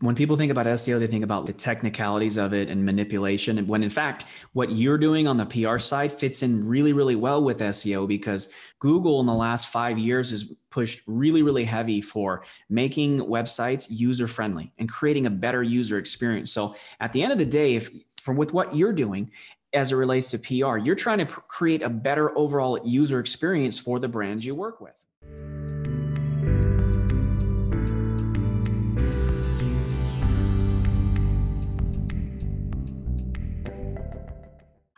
when people think about SEO, they think about the technicalities of it and manipulation. And when in fact, what you're doing on the PR side fits in really, really well with SEO because Google in the last five years has pushed really, really heavy for making websites user friendly and creating a better user experience. So at the end of the day, if from with what you're doing, as it relates to PR, you're trying to pr- create a better overall user experience for the brands you work with.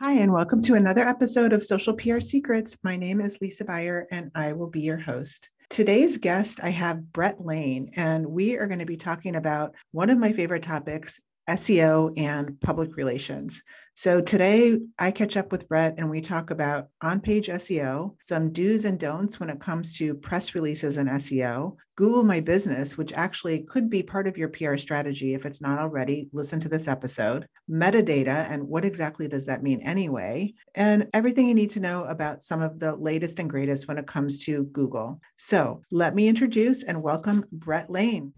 Hi, and welcome to another episode of Social PR Secrets. My name is Lisa Buyer, and I will be your host. Today's guest, I have Brett Lane, and we are going to be talking about one of my favorite topics SEO and public relations. So today I catch up with Brett and we talk about on page SEO, some do's and don'ts when it comes to press releases and SEO, Google My Business, which actually could be part of your PR strategy if it's not already. Listen to this episode, metadata, and what exactly does that mean anyway, and everything you need to know about some of the latest and greatest when it comes to Google. So let me introduce and welcome Brett Lane.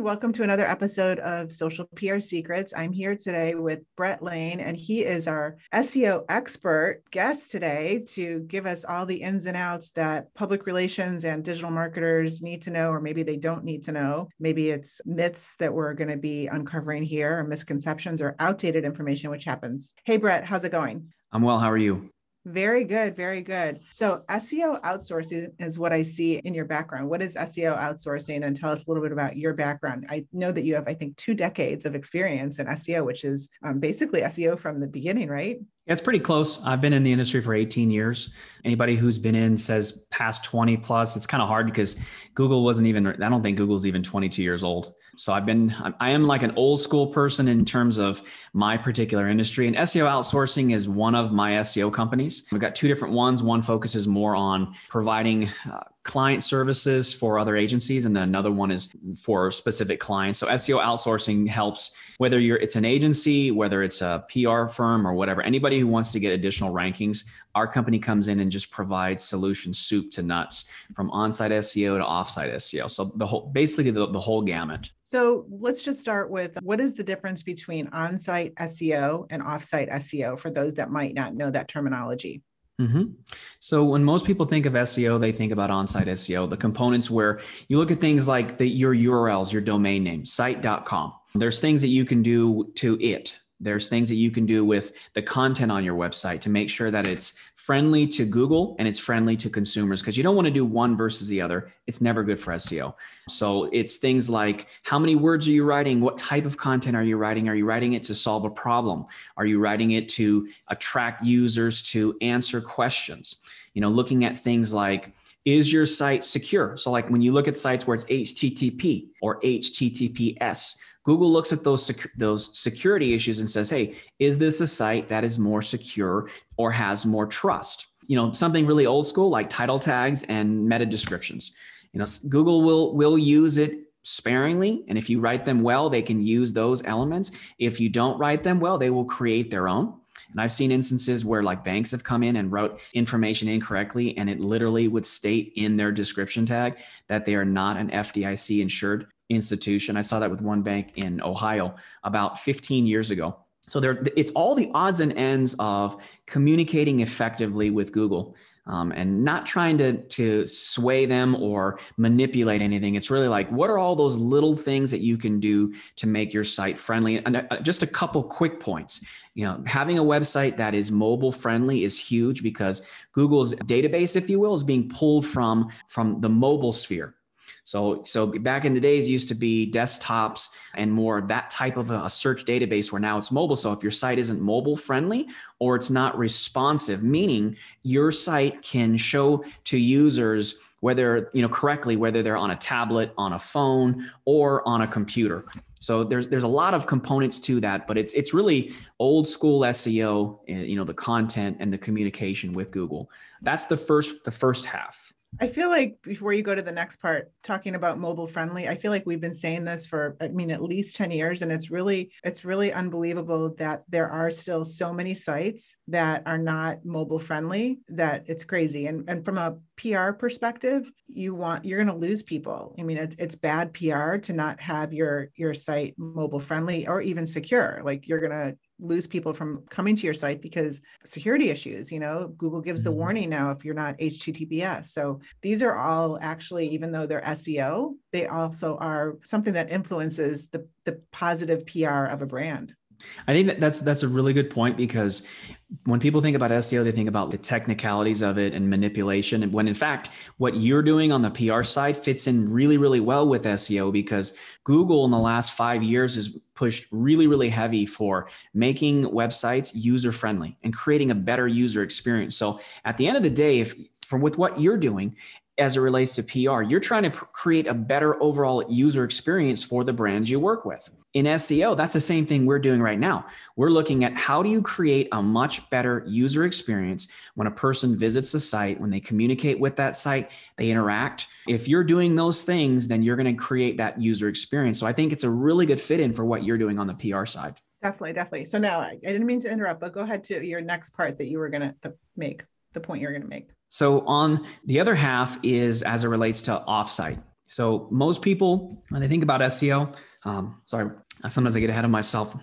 And welcome to another episode of Social PR Secrets. I'm here today with Brett Lane, and he is our SEO expert guest today to give us all the ins and outs that public relations and digital marketers need to know, or maybe they don't need to know. Maybe it's myths that we're going to be uncovering here, or misconceptions, or outdated information, which happens. Hey, Brett, how's it going? I'm well. How are you? Very good, very good. So, SEO outsourcing is what I see in your background. What is SEO outsourcing? And tell us a little bit about your background. I know that you have, I think, two decades of experience in SEO, which is um, basically SEO from the beginning, right? It's pretty close. I've been in the industry for 18 years. Anybody who's been in says past 20 plus. It's kind of hard because Google wasn't even, I don't think Google's even 22 years old. So I've been, I am like an old school person in terms of my particular industry. And SEO outsourcing is one of my SEO companies. We've got two different ones. One focuses more on providing uh, client services for other agencies and then another one is for specific clients. So seo outsourcing helps whether you're it's an agency whether it's a pr firm or whatever anybody who wants to get additional rankings our company comes in and just provides solution soup to nuts from on-site seo to off-site seo so the whole basically the, the whole gamut. So let's just start with what is the difference between on-site seo and off-site seo for those that might not know that terminology Mm-hmm. So when most people think of SEO, they think about on-site SEO, the components where you look at things like the, your URLs, your domain name, site.com. There's things that you can do to it there's things that you can do with the content on your website to make sure that it's friendly to Google and it's friendly to consumers because you don't want to do one versus the other. It's never good for SEO. So it's things like how many words are you writing? What type of content are you writing? Are you writing it to solve a problem? Are you writing it to attract users to answer questions? You know, looking at things like is your site secure? So, like when you look at sites where it's HTTP or HTTPS, Google looks at those sec- those security issues and says, "Hey, is this a site that is more secure or has more trust?" You know, something really old school like title tags and meta descriptions. You know, Google will will use it sparingly and if you write them well, they can use those elements. If you don't write them well, they will create their own. And I've seen instances where like banks have come in and wrote information incorrectly, and it literally would state in their description tag that they are not an FDIC insured institution. I saw that with one bank in Ohio about 15 years ago. So there, it's all the odds and ends of communicating effectively with Google. Um, and not trying to to sway them or manipulate anything. It's really like, what are all those little things that you can do to make your site friendly? And uh, just a couple quick points. You know, having a website that is mobile friendly is huge because Google's database, if you will, is being pulled from from the mobile sphere. So, so back in the days used to be desktops and more that type of a, search database where now it's mobile. So if your site isn't mobile friendly or it's not responsive, meaning your site can show to users whether you know correctly whether they're on a tablet on a phone or on a computer. So there's there's a lot of components to that but it's it's really old school seo eh, you know the content and the communication with google. That's the first the first half I feel like before you go to the next part, talking about mobile friendly, I feel like we've been saying this for, I mean, at least 10 years. And it's really, it's really unbelievable that there are still so many sites that are not mobile friendly that it's crazy. And, and from a PR perspective, you want, you're going to lose people. I mean, it's, it's bad PR to not have your, your site mobile friendly or even secure. Like you're going to lose people from coming to your site because security issues you know? Google gives the mm-hmm. warning now if you're not https so these are all actually even though they're seo they also are something that influences the the positive pr of a brand I think that that's that's a really good point because when people think about SEO, they think about the technicalities of it and manipulation. And when in fact, what you're doing on the PR side fits in really, really well with SEO because Google in the last five years has pushed really, really heavy for making websites user friendly and creating a better user experience. So at the end of the day, if from with what you're doing, as it relates to PR. You're trying to pr- create a better overall user experience for the brands you work with in SEO, that's the same thing we're doing right now. We're looking at how do you create a much better user experience when a person visits the site, when they communicate with that site, they interact. If you're doing those things, then you're going to create that user experience. So I think it's a really good fit in for what you're doing on the PR side. Definitely, definitely. So now I, I didn't mean to interrupt, but go ahead to your next part that you were going to make, the point you're going to make. So on the other half is as it relates to offsite. So most people, when they think about SEO, um, sorry, sometimes I get ahead of myself.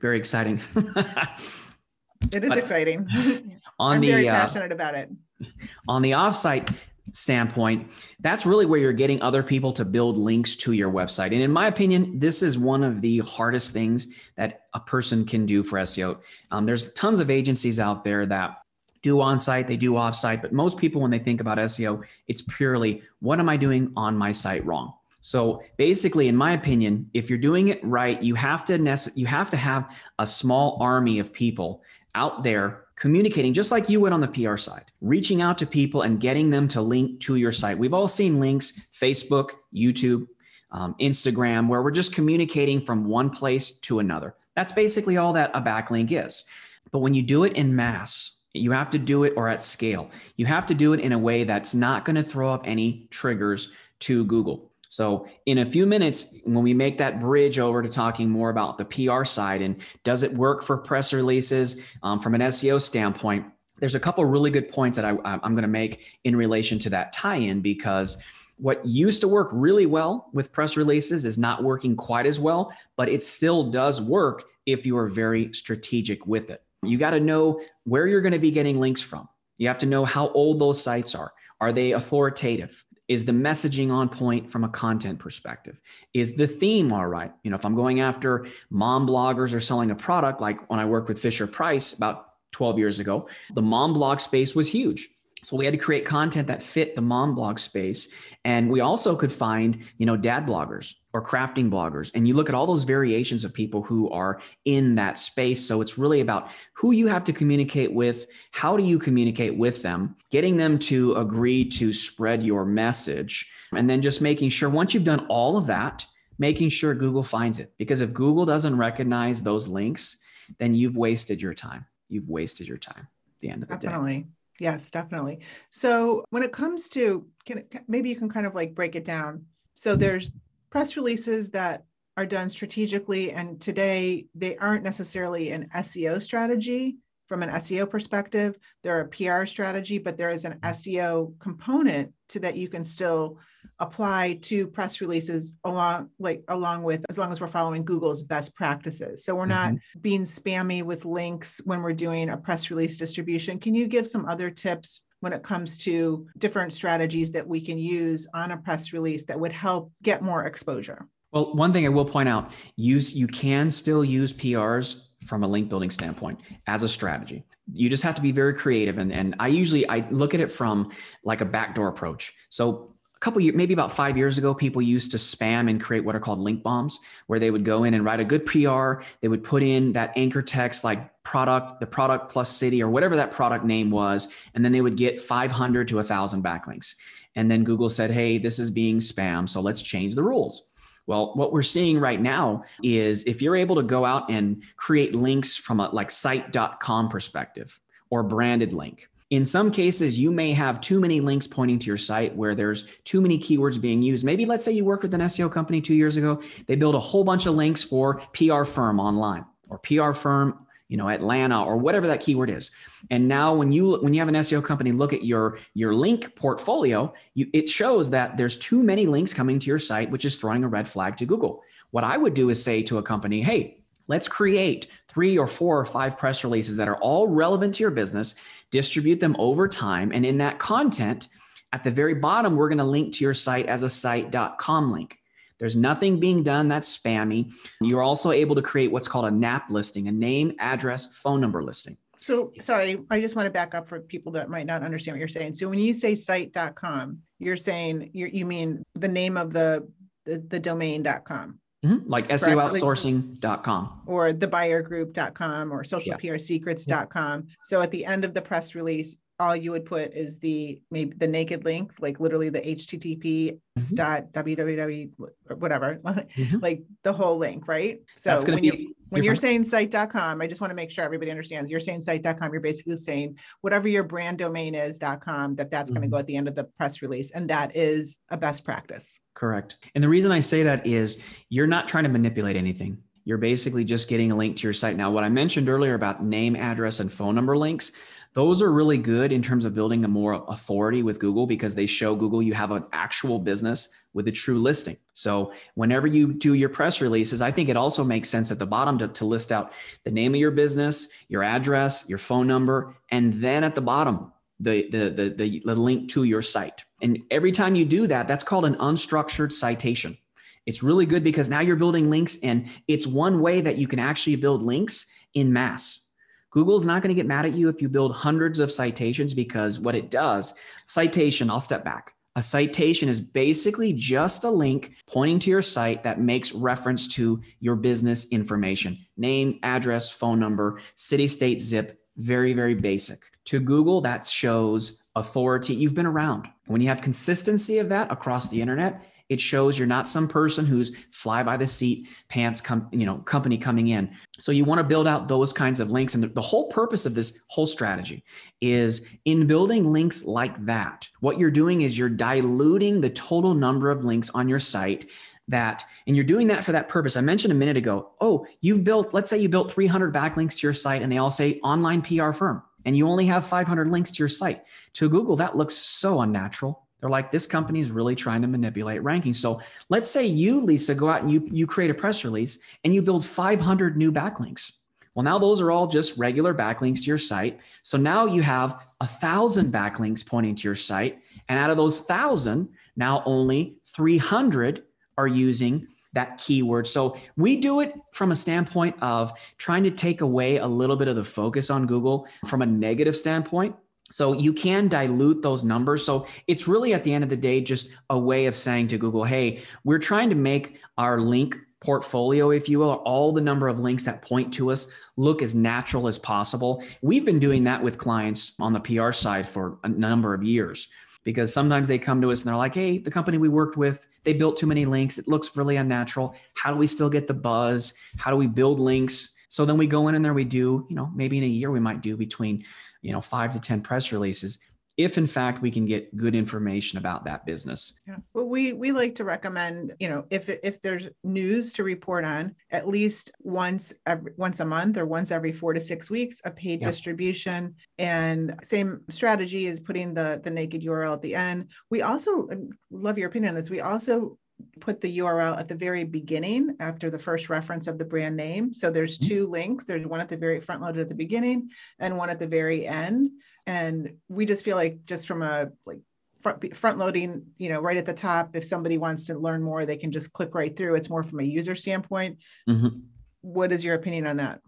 Very exciting. it is but exciting. On I'm the, very uh, passionate uh, about it. On the offsite standpoint, that's really where you're getting other people to build links to your website. And in my opinion, this is one of the hardest things that a person can do for SEO. Um, there's tons of agencies out there that do on site, they do off site, but most people, when they think about SEO, it's purely what am I doing on my site wrong? So basically, in my opinion, if you're doing it right, you have to nece- you have to have a small army of people out there communicating just like you would on the PR side, reaching out to people and getting them to link to your site. We've all seen links, Facebook, YouTube, um, Instagram, where we're just communicating from one place to another. That's basically all that a backlink is. But when you do it in mass, you have to do it or at scale. You have to do it in a way that's not going to throw up any triggers to Google. So, in a few minutes, when we make that bridge over to talking more about the PR side and does it work for press releases um, from an SEO standpoint, there's a couple really good points that I, I'm going to make in relation to that tie in because what used to work really well with press releases is not working quite as well, but it still does work if you are very strategic with it. You got to know where you're going to be getting links from. You have to know how old those sites are. Are they authoritative? Is the messaging on point from a content perspective? Is the theme all right? You know, if I'm going after mom bloggers or selling a product, like when I worked with Fisher Price about 12 years ago, the mom blog space was huge. So we had to create content that fit the mom blog space. And we also could find, you know, dad bloggers or crafting bloggers. And you look at all those variations of people who are in that space. So it's really about who you have to communicate with, how do you communicate with them, getting them to agree to spread your message, and then just making sure once you've done all of that, making sure Google finds it. Because if Google doesn't recognize those links, then you've wasted your time. You've wasted your time at the end of the Definitely. day. Yes, definitely. So when it comes to, can maybe you can kind of like break it down. So there's press releases that are done strategically, and today they aren't necessarily an SEO strategy from an SEO perspective. They're a PR strategy, but there is an SEO component to that you can still apply to press releases along like along with as long as we're following Google's best practices. So we're not mm-hmm. being spammy with links when we're doing a press release distribution. Can you give some other tips when it comes to different strategies that we can use on a press release that would help get more exposure? Well, one thing I will point out, use you can still use PRs from a link building standpoint as a strategy. You just have to be very creative. And, and I usually I look at it from like a backdoor approach. So a couple years, maybe about five years ago, people used to spam and create what are called link bombs, where they would go in and write a good PR. They would put in that anchor text like product, the product plus city, or whatever that product name was. And then they would get 500 to 1,000 backlinks. And then Google said, hey, this is being spam. So let's change the rules. Well, what we're seeing right now is if you're able to go out and create links from a like site.com perspective or branded link, In some cases, you may have too many links pointing to your site where there's too many keywords being used. Maybe let's say you worked with an SEO company two years ago. They built a whole bunch of links for PR firm online or PR firm you know atlanta or whatever that keyword is. And now when you when you have an seo company look at your your link portfolio you, it shows that there's too many links coming to your site which is throwing a red flag to google. What i would do is say to a company hey let's create three or four or five press releases that are all relevant to your business distribute them over time and in that content at the very bottom we're going to link to your site as a site.com link there's nothing being done that's spammy. You're also able to create what's called a NAP listing, a name, address, phone number listing. So, sorry, I just want to back up for people that might not understand what you're saying. So, when you say site.com, you're saying you you mean the name of the the, the domain.com. Mm-hmm. Like SEOoutsourcing.com or thebuyergroup.com or socialprsecrets.com. Yeah. So at the end of the press release, all you would put is the maybe the naked link, like literally the HTTP mm-hmm. dot www whatever, mm-hmm. like the whole link, right? So when, be, you, when you're saying site.com, I just want to make sure everybody understands. You're saying site.com, you're basically saying whatever your brand domain is dot .com that that's mm-hmm. going to go at the end of the press release, and that is a best practice. Correct. And the reason I say that is you're not trying to manipulate anything. You're basically just getting a link to your site. Now, what I mentioned earlier about name, address, and phone number links, those are really good in terms of building a more authority with Google because they show Google you have an actual business with a true listing. So whenever you do your press releases, I think it also makes sense at the bottom to, to list out the name of your business, your address, your phone number, and then at the bottom, the, the, the, the, the link to your site. And every time you do that, that's called an unstructured citation. It's really good because now you're building links, and it's one way that you can actually build links in mass. Google's not going to get mad at you if you build hundreds of citations because what it does, citation, I'll step back. A citation is basically just a link pointing to your site that makes reference to your business information name, address, phone number, city, state, zip, very, very basic. To Google, that shows authority. You've been around. When you have consistency of that across the internet, it shows you're not some person who's fly by the seat pants com- you know company coming in. So you want to build out those kinds of links. And the, the whole purpose of this whole strategy is in building links like that what you're doing is you're diluting the total number of links on your site that and you're doing that for that purpose. I mentioned a minute ago oh you've built let's say you built 300 backlinks to your site and they all say online pr firm and you only have 500 links to your site. To google that looks so unnatural they're like, this company is really trying to manipulate rankings. So let's say you, Lisa, go out and you, you create a press release and you build 500 new backlinks. Well, now those are all just regular backlinks to your site. So now you have a thousand backlinks pointing to your site. And out of those thousand, now only 300 are using that keyword. So we do it from a standpoint of trying to take away a little bit of the focus on Google from a negative standpoint so you can dilute those numbers. So it's really at the end of the day just a way of saying to Google, hey, we're trying to make our link portfolio, if you will, all the number of links that point to us look as natural as possible. We've been doing that with clients on the PR side for a number of years because sometimes they come to us and they're like, hey, the company we worked with, they built too many links. It looks really unnatural. How do we still get the buzz? How do we build links? So then we go in and there we do, you know, maybe in a year we might do between you know, five to 10 press releases if in fact we can get good information about that business. Yeah. Well, we we like to recommend, you know, if if there's news to report on, at least once every, once a month or once every 4 to 6 weeks, a paid yeah. distribution and same strategy is putting the the naked URL at the end. We also love your opinion on this. We also put the URL at the very beginning after the first reference of the brand name. So there's mm-hmm. two links. There's one at the very front loaded at the beginning and one at the very end. And we just feel like just from a like front, front loading, you know, right at the top, if somebody wants to learn more, they can just click right through. It's more from a user standpoint. Mm-hmm. What is your opinion on that?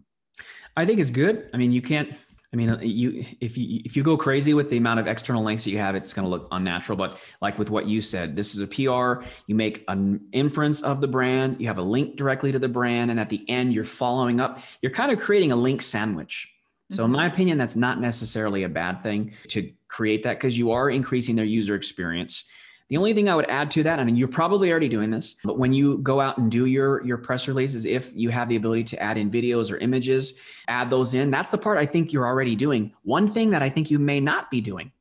I think it's good. I mean, you can't I mean, you if you if you go crazy with the amount of external links that you have, it's going to look unnatural. But like with what you said, this is a PR. You make an inference of the brand. You have a link directly to the brand, and at the end, you're following up. You're kind of creating a link sandwich. So, in mm-hmm. my opinion, that's not necessarily a bad thing to create that because you are increasing their user experience. The only thing I would add to that, and you're probably already doing this, but when you go out and do your your press releases, if you have the ability to add in videos or images, add those in. That's the part I think you're already doing. One thing that I think you may not be doing,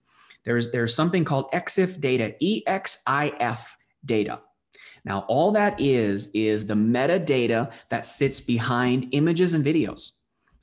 there's there's something called EXIF data, E X I F data. Now, all that is is the metadata that sits behind images and videos.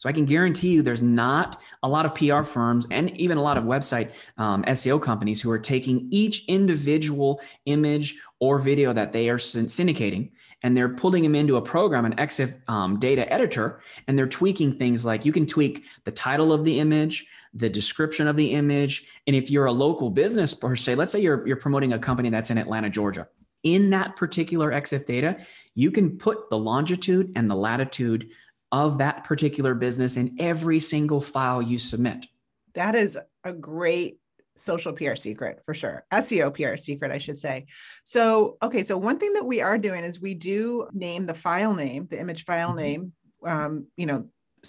So I can guarantee you there's not a lot of PR firms and even a lot of website um, SEO companies who are taking each individual image or video that they are syndicating and they're pulling them into a program, an EXIF um, data editor, and they're tweaking things like you can tweak the title of the image, the description of the image. And if you're a local business per se, let's say you're, you're promoting a company that's in Atlanta, Georgia. In that particular EXIF data, you can put the longitude and the latitude of that particular business in every single file you submit. That is a great social PR secret for sure. SEO PR secret, I should say. So, okay, so one thing that we are doing is we do name the file name, the image file mm-hmm. name, um, you know,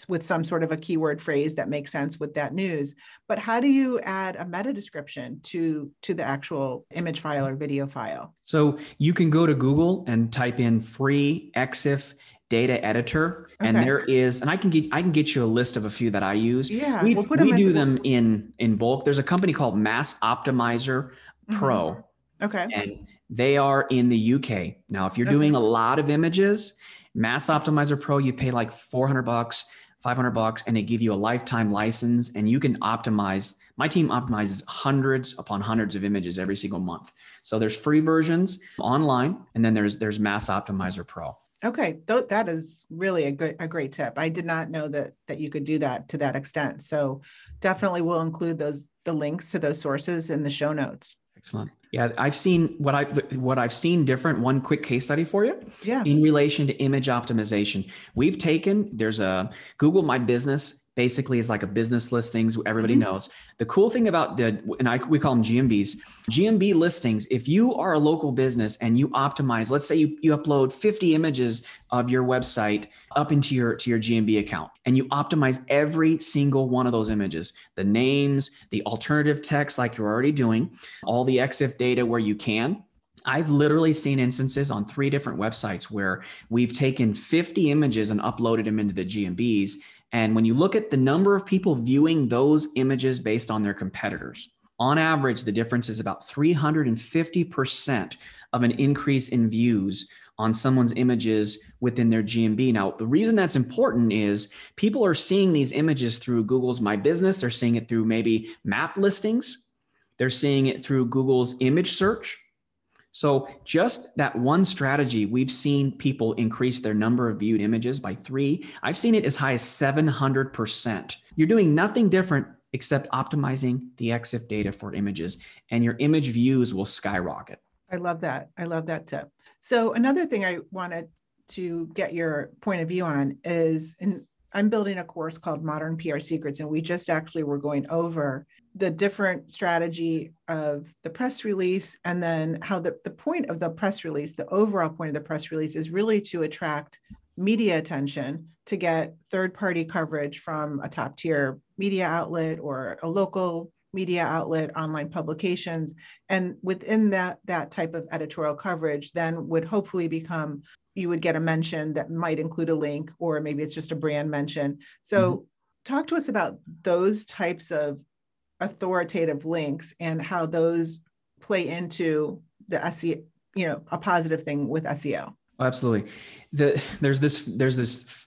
with some sort of a keyword phrase that makes sense with that news. But how do you add a meta description to to the actual image file or video file? So you can go to Google and type in free EXIF data editor okay. and there is and i can get i can get you a list of a few that i use. Yeah we, we'll we them do them in in bulk. There's a company called mass optimizer pro mm-hmm. okay. and they are in the uk now if you're okay. doing a lot of images mass optimizer pro you pay like 400 bucks 500 bucks and they give you a lifetime license and you can optimize my team optimizes hundreds upon hundreds of images every single month. So there's free versions online and then there's there's mass optimizer pro Okay, Th- that is really a good a great tip. I did not know that that you could do that to that extent. So definitely we'll include those the links to those sources in the show notes. Excellent. Yeah, I've seen what I what I've seen different. One quick case study for you. Yeah. In relation to image optimization, we've taken there's a Google My Business basically is like a business listings everybody mm-hmm. knows. The cool thing about the and I, we call them gmbs gmb listings if you are a local business and you optimize let's say you, you upload 50 images of your website up into your to your gmb account and you optimize every single one of those images the names the alternative text like you're already doing all the exif data where you can. I've literally seen instances on three different websites where we've taken 50 images and uploaded them into the GMBs and when you look at the number of people viewing those images based on their competitors, on average, the difference is about 350% of an increase in views on someone's images within their GMB. Now, the reason that's important is people are seeing these images through Google's My Business, they're seeing it through maybe map listings, they're seeing it through Google's image search, so, just that one strategy, we've seen people increase their number of viewed images by three. I've seen it as high as 700%. You're doing nothing different except optimizing the EXIF data for images, and your image views will skyrocket. I love that. I love that tip. So, another thing I wanted to get your point of view on is, and I'm building a course called Modern PR Secrets, and we just actually were going over the different strategy of the press release and then how the, the point of the press release the overall point of the press release is really to attract media attention to get third party coverage from a top tier media outlet or a local media outlet online publications and within that that type of editorial coverage then would hopefully become you would get a mention that might include a link or maybe it's just a brand mention so mm-hmm. talk to us about those types of authoritative links and how those play into the SEO, you know, a positive thing with SEO. Oh, absolutely. The, there's this there's this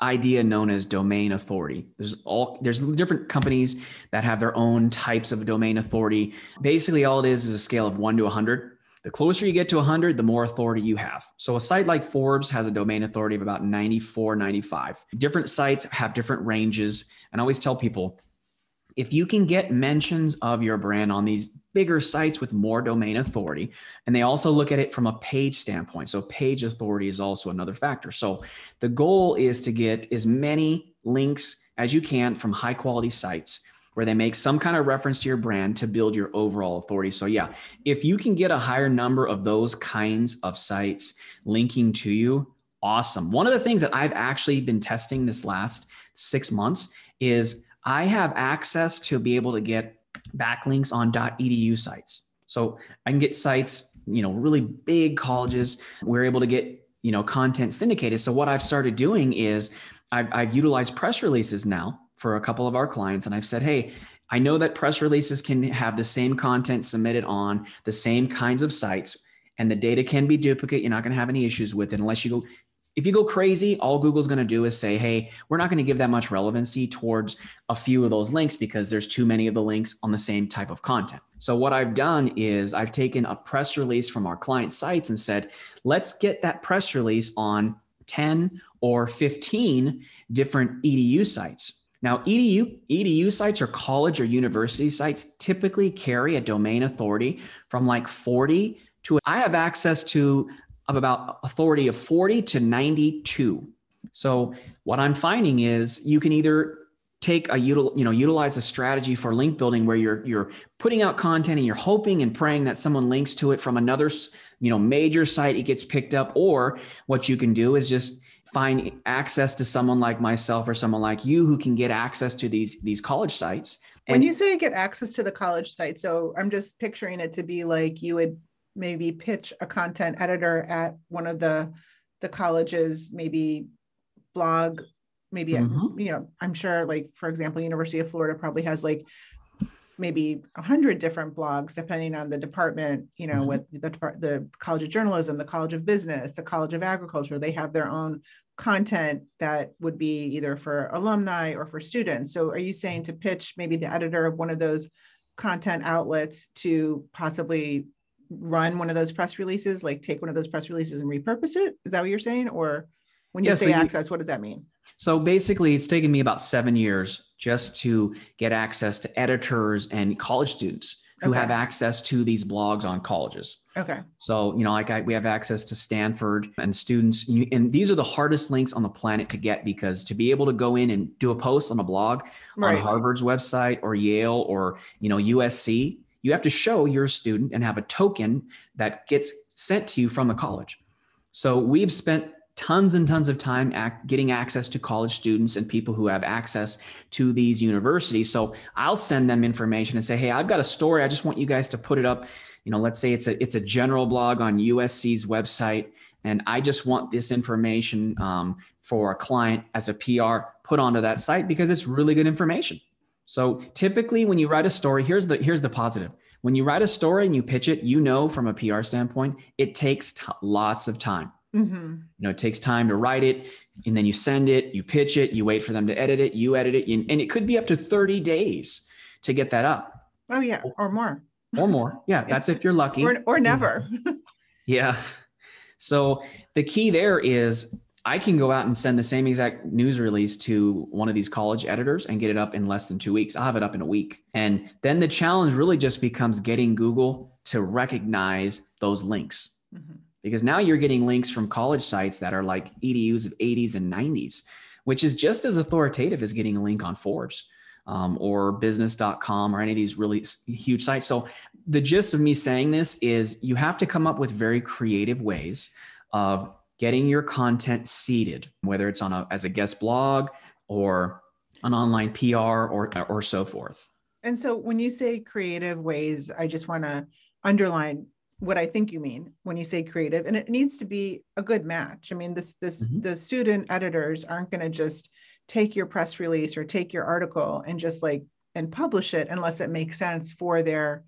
idea known as domain authority. There's all there's different companies that have their own types of domain authority. Basically, all it is is a scale of one to 100. The closer you get to 100, the more authority you have. So a site like Forbes has a domain authority of about 94, 95. Different sites have different ranges. And I always tell people if you can get mentions of your brand on these bigger sites with more domain authority, and they also look at it from a page standpoint. So, page authority is also another factor. So, the goal is to get as many links as you can from high quality sites where they make some kind of reference to your brand to build your overall authority. So, yeah, if you can get a higher number of those kinds of sites linking to you, awesome. One of the things that I've actually been testing this last six months is I have access to be able to get backlinks on .edu sites. So I can get sites, you know, really big colleges. We're able to get, you know, content syndicated. So what I've started doing is I've, I've utilized press releases now for a couple of our clients. And I've said, hey, I know that press releases can have the same content submitted on the same kinds of sites and the data can be duplicate. You're not going to have any issues with it unless you go if you go crazy, all Google's going to do is say, hey, we're not going to give that much relevancy towards a few of those links because there's too many of the links on the same type of content. So, what I've done is I've taken a press release from our client sites and said, let's get that press release on 10 or 15 different EDU sites. Now, EDU, EDU sites or college or university sites typically carry a domain authority from like 40 to I have access to of about authority of 40 to 92. So what I'm finding is you can either take a you know utilize a strategy for link building where you're you're putting out content and you're hoping and praying that someone links to it from another you know major site it gets picked up or what you can do is just find access to someone like myself or someone like you who can get access to these these college sites and when you say get access to the college site so i'm just picturing it to be like you would maybe pitch a content editor at one of the the colleges maybe blog maybe mm-hmm. you know i'm sure like for example university of florida probably has like maybe a hundred different blogs depending on the department you know mm-hmm. with the the college of journalism the college of business the college of agriculture they have their own content that would be either for alumni or for students so are you saying to pitch maybe the editor of one of those content outlets to possibly run one of those press releases, like take one of those press releases and repurpose it? Is that what you're saying? Or when you yeah, say so you, access, what does that mean? So basically, it's taken me about seven years just to get access to editors and college students who okay. have access to these blogs on colleges. Okay. So, you know, like I, we have access to Stanford and students, and these are the hardest links on the planet to get because to be able to go in and do a post on a blog right. on Harvard's website or Yale or, you know, USC, you have to show you're a student and have a token that gets sent to you from the college. So we've spent tons and tons of time act, getting access to college students and people who have access to these universities. So I'll send them information and say, "Hey, I've got a story. I just want you guys to put it up. You know, let's say it's a it's a general blog on USC's website, and I just want this information um, for a client as a PR put onto that site because it's really good information." So typically when you write a story, here's the here's the positive. When you write a story and you pitch it, you know from a PR standpoint, it takes t- lots of time. Mm-hmm. You know, it takes time to write it, and then you send it, you pitch it, you wait for them to edit it, you edit it, and it could be up to 30 days to get that up. Oh yeah, or more. Or more. Yeah, that's if you're lucky. Or, or never. yeah. So the key there is I can go out and send the same exact news release to one of these college editors and get it up in less than two weeks. I'll have it up in a week. And then the challenge really just becomes getting Google to recognize those links. Mm-hmm. Because now you're getting links from college sites that are like EDUs of 80s and 90s, which is just as authoritative as getting a link on Forbes um, or business.com or any of these really huge sites. So the gist of me saying this is you have to come up with very creative ways of getting your content seeded, whether it's on a, as a guest blog or an online PR or, or so forth. And so when you say creative ways, I just want to underline what I think you mean when you say creative, and it needs to be a good match. I mean, this this mm-hmm. the student editors aren't going to just take your press release or take your article and just like and publish it unless it makes sense for their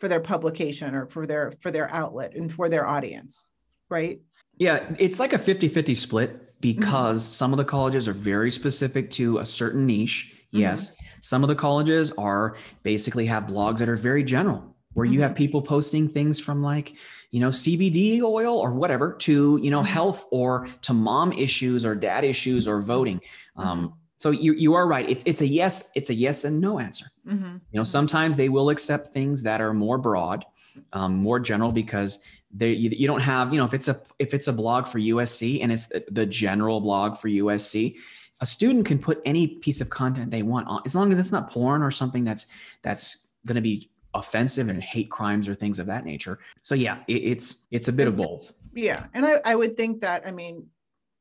for their publication or for their for their outlet and for their audience, right? Yeah, it's like a 50 50 split because mm-hmm. some of the colleges are very specific to a certain niche. Mm-hmm. Yes. Some of the colleges are basically have blogs that are very general, where mm-hmm. you have mm-hmm. people posting things from like, you know, CBD oil or whatever to, you know, mm-hmm. health or to mom issues or dad issues or voting. Um, mm-hmm. so you, you are right. It's, it's a yes, it's a yes and no answer. You know, sometimes they will accept things that are more broad, um, more general because there you, you, don't have you know if it's a if it's a blog for usc and it's the, the, general blog for usc a student can put any piece of content they want on as long as it's not porn or something that's that's going to be offensive and hate crimes or things of that nature. So yeah it, it's it's a bit of both. Yeah and I, I would think that i mean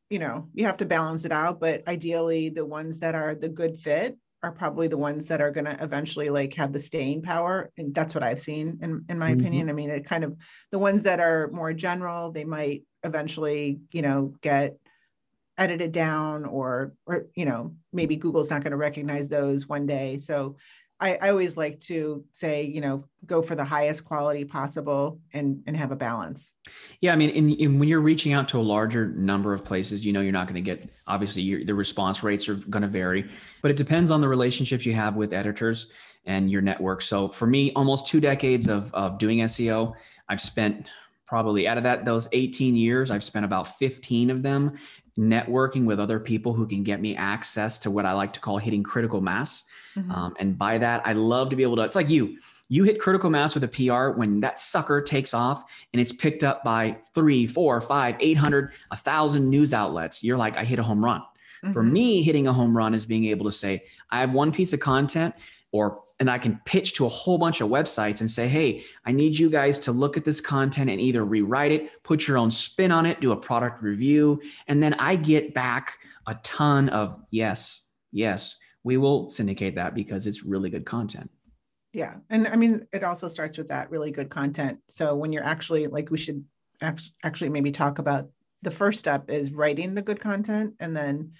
you know you have to balance it out but ideally the ones that are the good fit are probably the ones that are going to eventually like have the staying power and that's what i've seen in, in my mm-hmm. opinion i mean it kind of the ones that are more general they might eventually you know get edited down or or you know maybe google's not going to recognize those one day so I, I always like to say, you know, go for the highest quality possible and and have a balance. Yeah, I mean, in, in when you're reaching out to a larger number of places, you know, you're not going to get obviously the response rates are going to vary, but it depends on the relationships you have with editors and your network. So for me, almost two decades of of doing SEO, I've spent probably out of that those 18 years i've spent about 15 of them networking with other people who can get me access to what i like to call hitting critical mass Mm-hmm. Um, and by that, I love to be able to, it's like you, you hit critical mass with a PR when that sucker takes off and it's picked up by three, four, five, 800, a thousand news outlets. You're like, I hit a home run. Mm-hmm. For me, hitting a home run is being able to say, I have one piece of content or and I can pitch to a whole bunch of websites and say, hey, I need you guys to look at this content and either rewrite it, put your own spin on it, do a product review. And then I get back a ton of yes, yes, we will syndicate that because it's really good content. Yeah. And I mean, it also starts with that really good content. So when you're actually like, we should actually maybe talk about the first step is writing the good content and then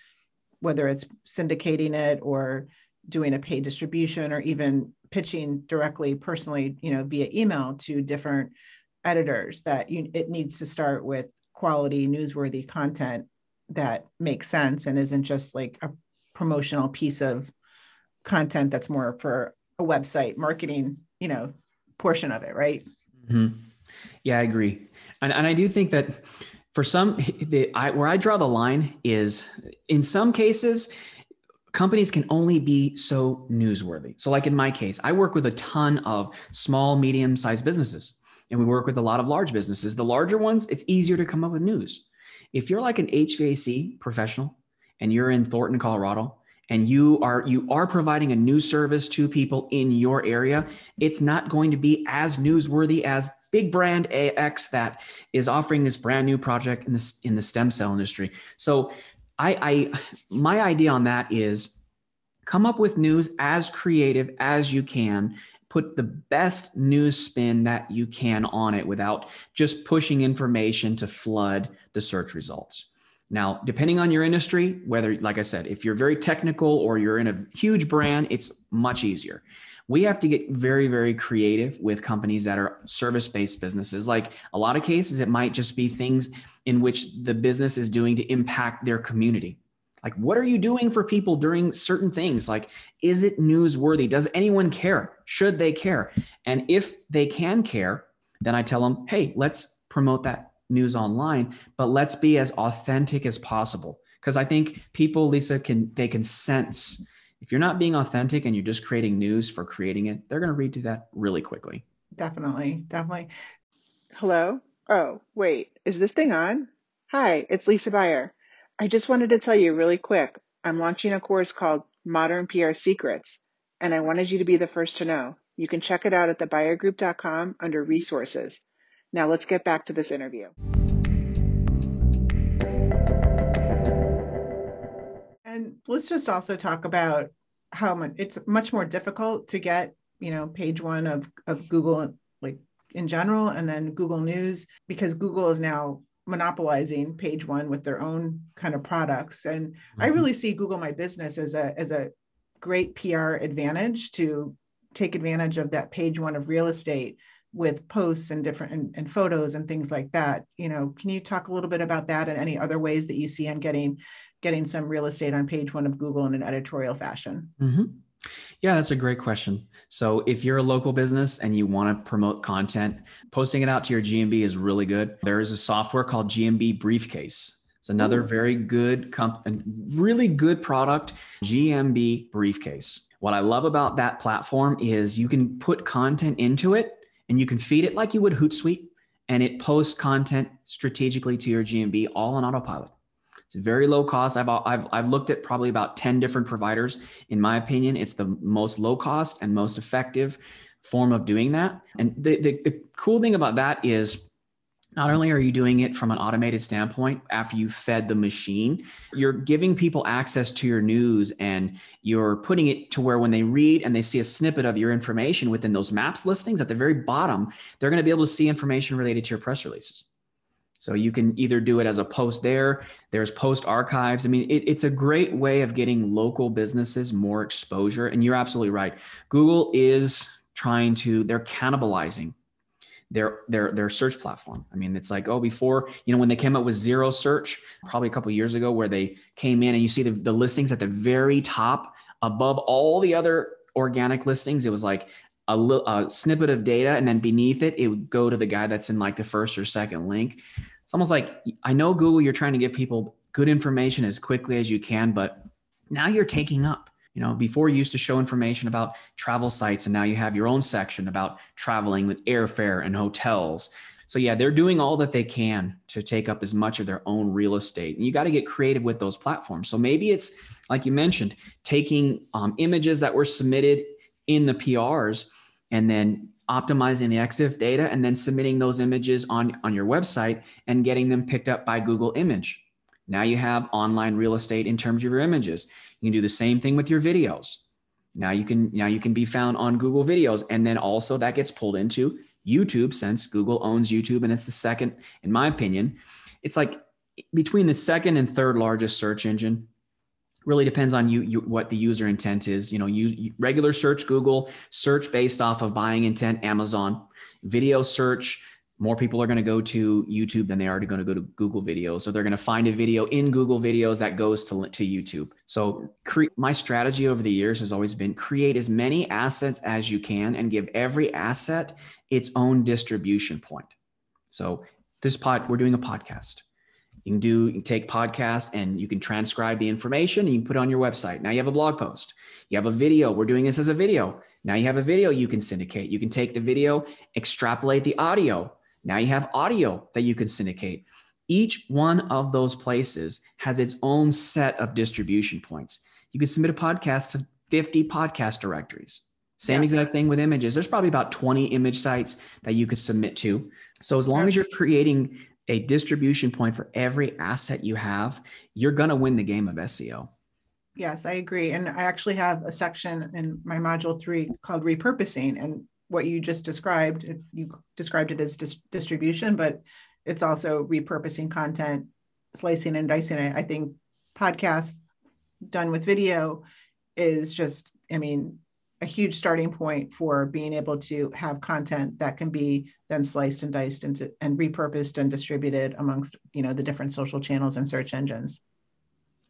whether it's syndicating it or doing a paid distribution or even pitching directly personally you know via email to different editors that you, it needs to start with quality newsworthy content that makes sense and isn't just like a promotional piece of content that's more for a website marketing you know portion of it right? Mm-hmm. yeah i agree. And, and i do think that for some the, I, where i draw the line is in some cases companies can only be so newsworthy. So like in my case i work with a ton of small medium sized businesses and we work with a lot of large businesses. The larger ones it's easier to come up with news. If you're like an hvac professional and you're in Thornton, Colorado, and you are you are providing a new service to people in your area, it's not going to be as newsworthy as big brand AX that is offering this brand new project in this in the stem cell industry. So I, I my idea on that is come up with news as creative as you can put the best news spin that you can on it without just pushing information to flood the search results now, depending on your industry, whether, like I said, if you're very technical or you're in a huge brand, it's much easier. We have to get very, very creative with companies that are service based businesses. Like a lot of cases, it might just be things in which the business is doing to impact their community. Like, what are you doing for people during certain things? Like, is it newsworthy? Does anyone care? Should they care? And if they can care, then I tell them, hey, let's promote that news online, but let's be as authentic as possible. Because I think people, Lisa, can they can sense if you're not being authentic and you're just creating news for creating it, they're going to read through that really quickly. Definitely, definitely. Hello. Oh, wait, is this thing on? Hi, it's Lisa Buyer. I just wanted to tell you really quick. I'm launching a course called Modern PR Secrets, and I wanted you to be the first to know. You can check it out at thebuyergroup.com under resources. Now let's get back to this interview. And let's just also talk about how much it's much more difficult to get, you know, page one of, of Google like in general, and then Google News, because Google is now monopolizing page one with their own kind of products. And mm-hmm. I really see Google My Business as a as a great PR advantage to take advantage of that page one of real estate with posts and different and, and, photos and things like that you know can you talk a little bit about that and any other ways that you see on getting getting some real estate on page one of google in an editorial fashion? Mm-hmm. yeah that's a great question. So if you're a local business and you want to promote content posting it out to your gmb is really good. There is a software called gmb briefcase. It's another Ooh. very good comp- really good product gmb briefcase. What i love about that platform is you can put content into it and you can feed it like you would Hootsuite, and it posts content strategically to your GMB all on autopilot. It's very low cost. I've, I've, I've looked at probably about 10 different providers. In my opinion, it's the most low cost and most effective form of doing that. And the, the, the cool thing about that is not only are you doing it from an automated standpoint after you've fed the machine, you're giving people access to your news and you're putting it to where when they read and they see a snippet of your information within those maps listings at the very bottom, they're going to be able to see information related to your press releases. So you can either do it as a post there, there's post archives. I mean, it, it's a great way of getting local businesses more exposure. And you're absolutely right. Google is trying to, they're cannibalizing their their their search platform. I mean, it's like oh, before you know when they came up with zero search, probably a couple years ago, where they came in and you see the, the listings at the very top above all the other organic listings. It was like a, little, a snippet of data, and then beneath it, it would go to the guy that's in like the first or second link. It's almost like I know Google, you're trying to get people good information as quickly as you can, but now you're taking up you know, before you used to show information about travel sites, and now you have your own section about traveling with airfare and hotels. So yeah, they're doing all that they can to take up as much of their own real estate. And you got to get creative with those platforms. So maybe it's like you mentioned, taking um, images that were submitted in the PRs and then optimizing the EXIF data and then submitting those images on, on your website and getting them picked up by Google Image. Now you have online real estate in terms of your images. You can do the same thing with your videos. Now you can now you can be found on Google Videos, and then also that gets pulled into YouTube since Google owns YouTube, and it's the second, in my opinion, it's like between the second and third largest search engine. Really depends on you, you what the user intent is. You know, you, you regular search Google, search based off of buying intent Amazon, video search more people are going to go to YouTube than they are going to go to Google videos. So they're going to find a video in Google videos that goes to, to YouTube. So cre- my strategy over the years has always been create as many assets as you can and give every asset its own distribution point. So this pod, we're doing a podcast. You can do you can take podcast and you can transcribe the information and you can put it on your website. Now you have a blog post. You have a video. We're doing this as a video. Now you have a video you can syndicate. You can take the video, extrapolate the audio, now you have audio that you can syndicate. Each one of those places has its own set of distribution points. You can submit a podcast to 50 podcast directories. Same yeah. exact thing with images. There's probably about 20 image sites that you could submit to. So as long as you're creating a distribution point for every asset you have, you're going to win the game of SEO. Yes, I agree. And I actually have a section in my module three called repurposing. And what you just described. You described it as dis- distribution, but it's also repurposing content, slicing and dicing it. I think podcasts done with video is just, I mean, a huge starting point for being able to have content that can be then sliced and diced into and repurposed and distributed amongst you know the different social channels and search engines.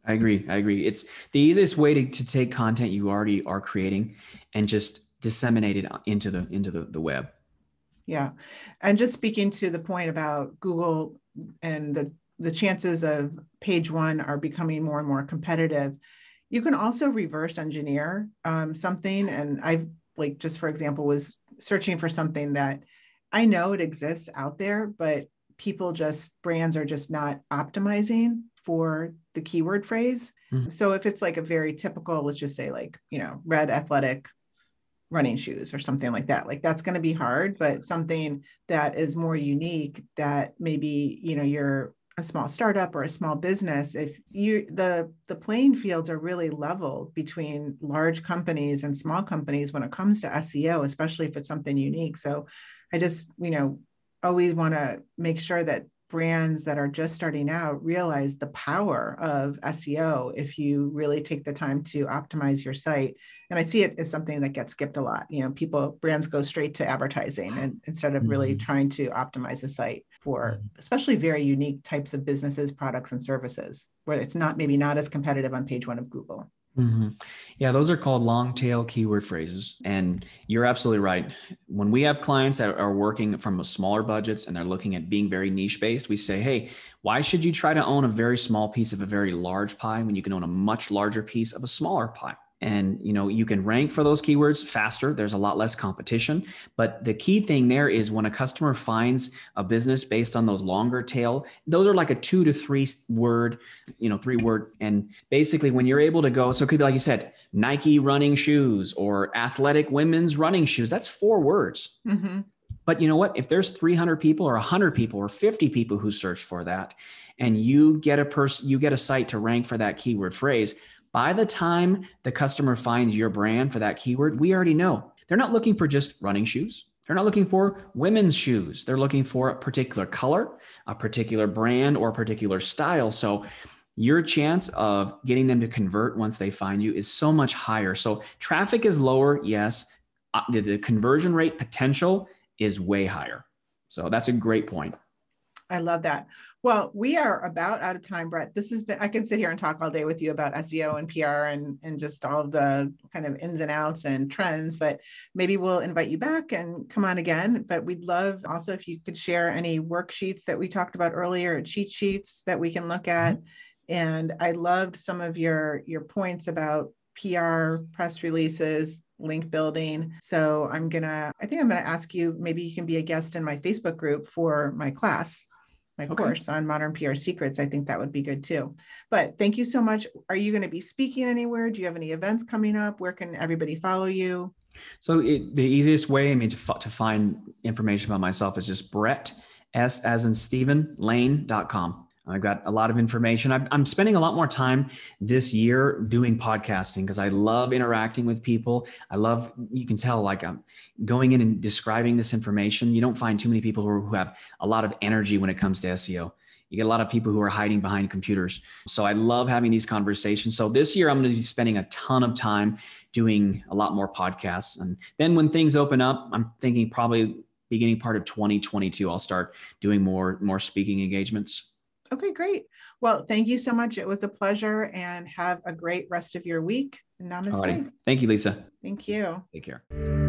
I agree. I agree. It's the easiest way to, to take content you already are creating and just disseminated into the into the, the web. Yeah. And just speaking to the point about google and the the chances of page one are becoming more and more competitive you can also reverse engineer um, something. And i've like just for example was searching for something that i know it exists out there but people just brands are just not optimizing for the keyword phrase. Mm-hmm. so if it's like a very typical let's just say like you know red athletic running shoes or something like that. Like that's going to be hard but something that is more unique that maybe you know you're a small startup or a small business if you the the playing fields are really level between large companies and small companies when it comes to SEO especially if it's something unique. So i just you know always want to make sure that brands that are just starting out realize the power of SEO if you really take the time to optimize your site. And I see it as something that gets skipped a lot. You know, people, brands go straight to advertising and instead of really mm-hmm. trying to optimize a site for mm-hmm. especially very unique types of businesses, products, and services where it's not maybe not as competitive on page one of Google. Mm-hmm. Yeah, those are called long tail keyword phrases. And you're absolutely right. When we have clients that are working from smaller budgets and they're looking at being very niche based, we say, hey, why should you try to own a very small piece of a very large pie when you can own a much larger piece of a smaller pie? And you know you can rank for those keywords faster. There's a lot less competition. But the key thing there is when a customer finds a business based on those longer tail those are like a two to three word you know three word. And basically when you're able to go so it could be like you said nike running shoes or athletic women's running shoes. That's four words. Mm-hmm. But you know what? If there's 300 people or 100 people or 50 people who search for that, and you get a person, you get a site to rank for that keyword phrase, by the time the customer finds your brand for that keyword, we already know they're not looking for just running shoes. They're not looking for women's shoes. They're looking for a particular color, a particular brand, or a particular style. So your chance of getting them to convert once they find you is so much higher. So traffic is lower, yes. Uh, the conversion rate potential is way higher. So that's a great point. I love that. Well, we are about out of time, Brett. This has been, I can sit here and talk all day with you about SEO and PR and, and just all of the kind of ins and outs and trends, but maybe we'll invite you back and come on again. But we'd love also if you could share any worksheets that we talked about earlier, cheat sheets that we can look at. Mm-hmm. And I loved some of your, your points about PR, press releases, link building. So I'm gonna, I think I'm gonna ask you, maybe you can be a guest in my Facebook group for my class, my okay. course on modern PR secrets. I think that would be good too. But thank you so much. Are you gonna be speaking anywhere? Do you have any events coming up? Where can everybody follow you? So it, the easiest way, I mean, to, to find information about myself is just Brett, S as in Stephen, lane.com. I've got a lot of information. I'm, spending a lot more time this year doing podcasting because I love interacting with people. I love, you can tell, like I'm going in and describing this information. You don't find too many people who have a lot of energy when it comes to SEO. You get a lot of people who are hiding behind computers. So I love having these conversations. So this year, I'm going to be spending a ton of time doing a lot more podcasts. And then when things open up, I'm thinking probably beginning part of 2022, I'll start doing more more speaking engagements. Okay, great. Well, thank you so much. It was a pleasure and have a great rest of your week. Namaste. Alrighty. Thank you, Lisa. Thank you. Take care.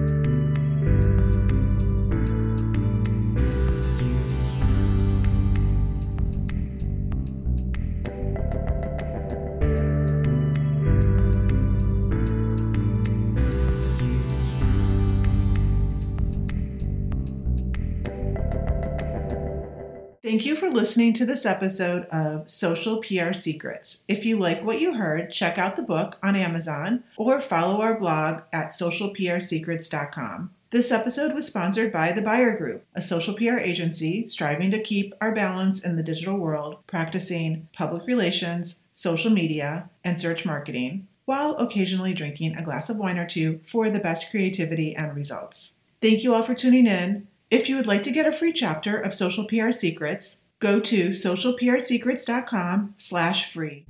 For listening to this episode of Social PR Secrets. If you like what you heard, check out the book on Amazon or follow our blog at socialprsecrets.com. This episode was sponsored by The Buyer Group, a social PR agency striving to keep our balance in the digital world, practicing public relations, social media, and search marketing, while occasionally drinking a glass of wine or two for the best creativity and results. Thank you all for tuning in. If you would like to get a free chapter of Social PR Secrets, go to socialprsecrets.com slash free.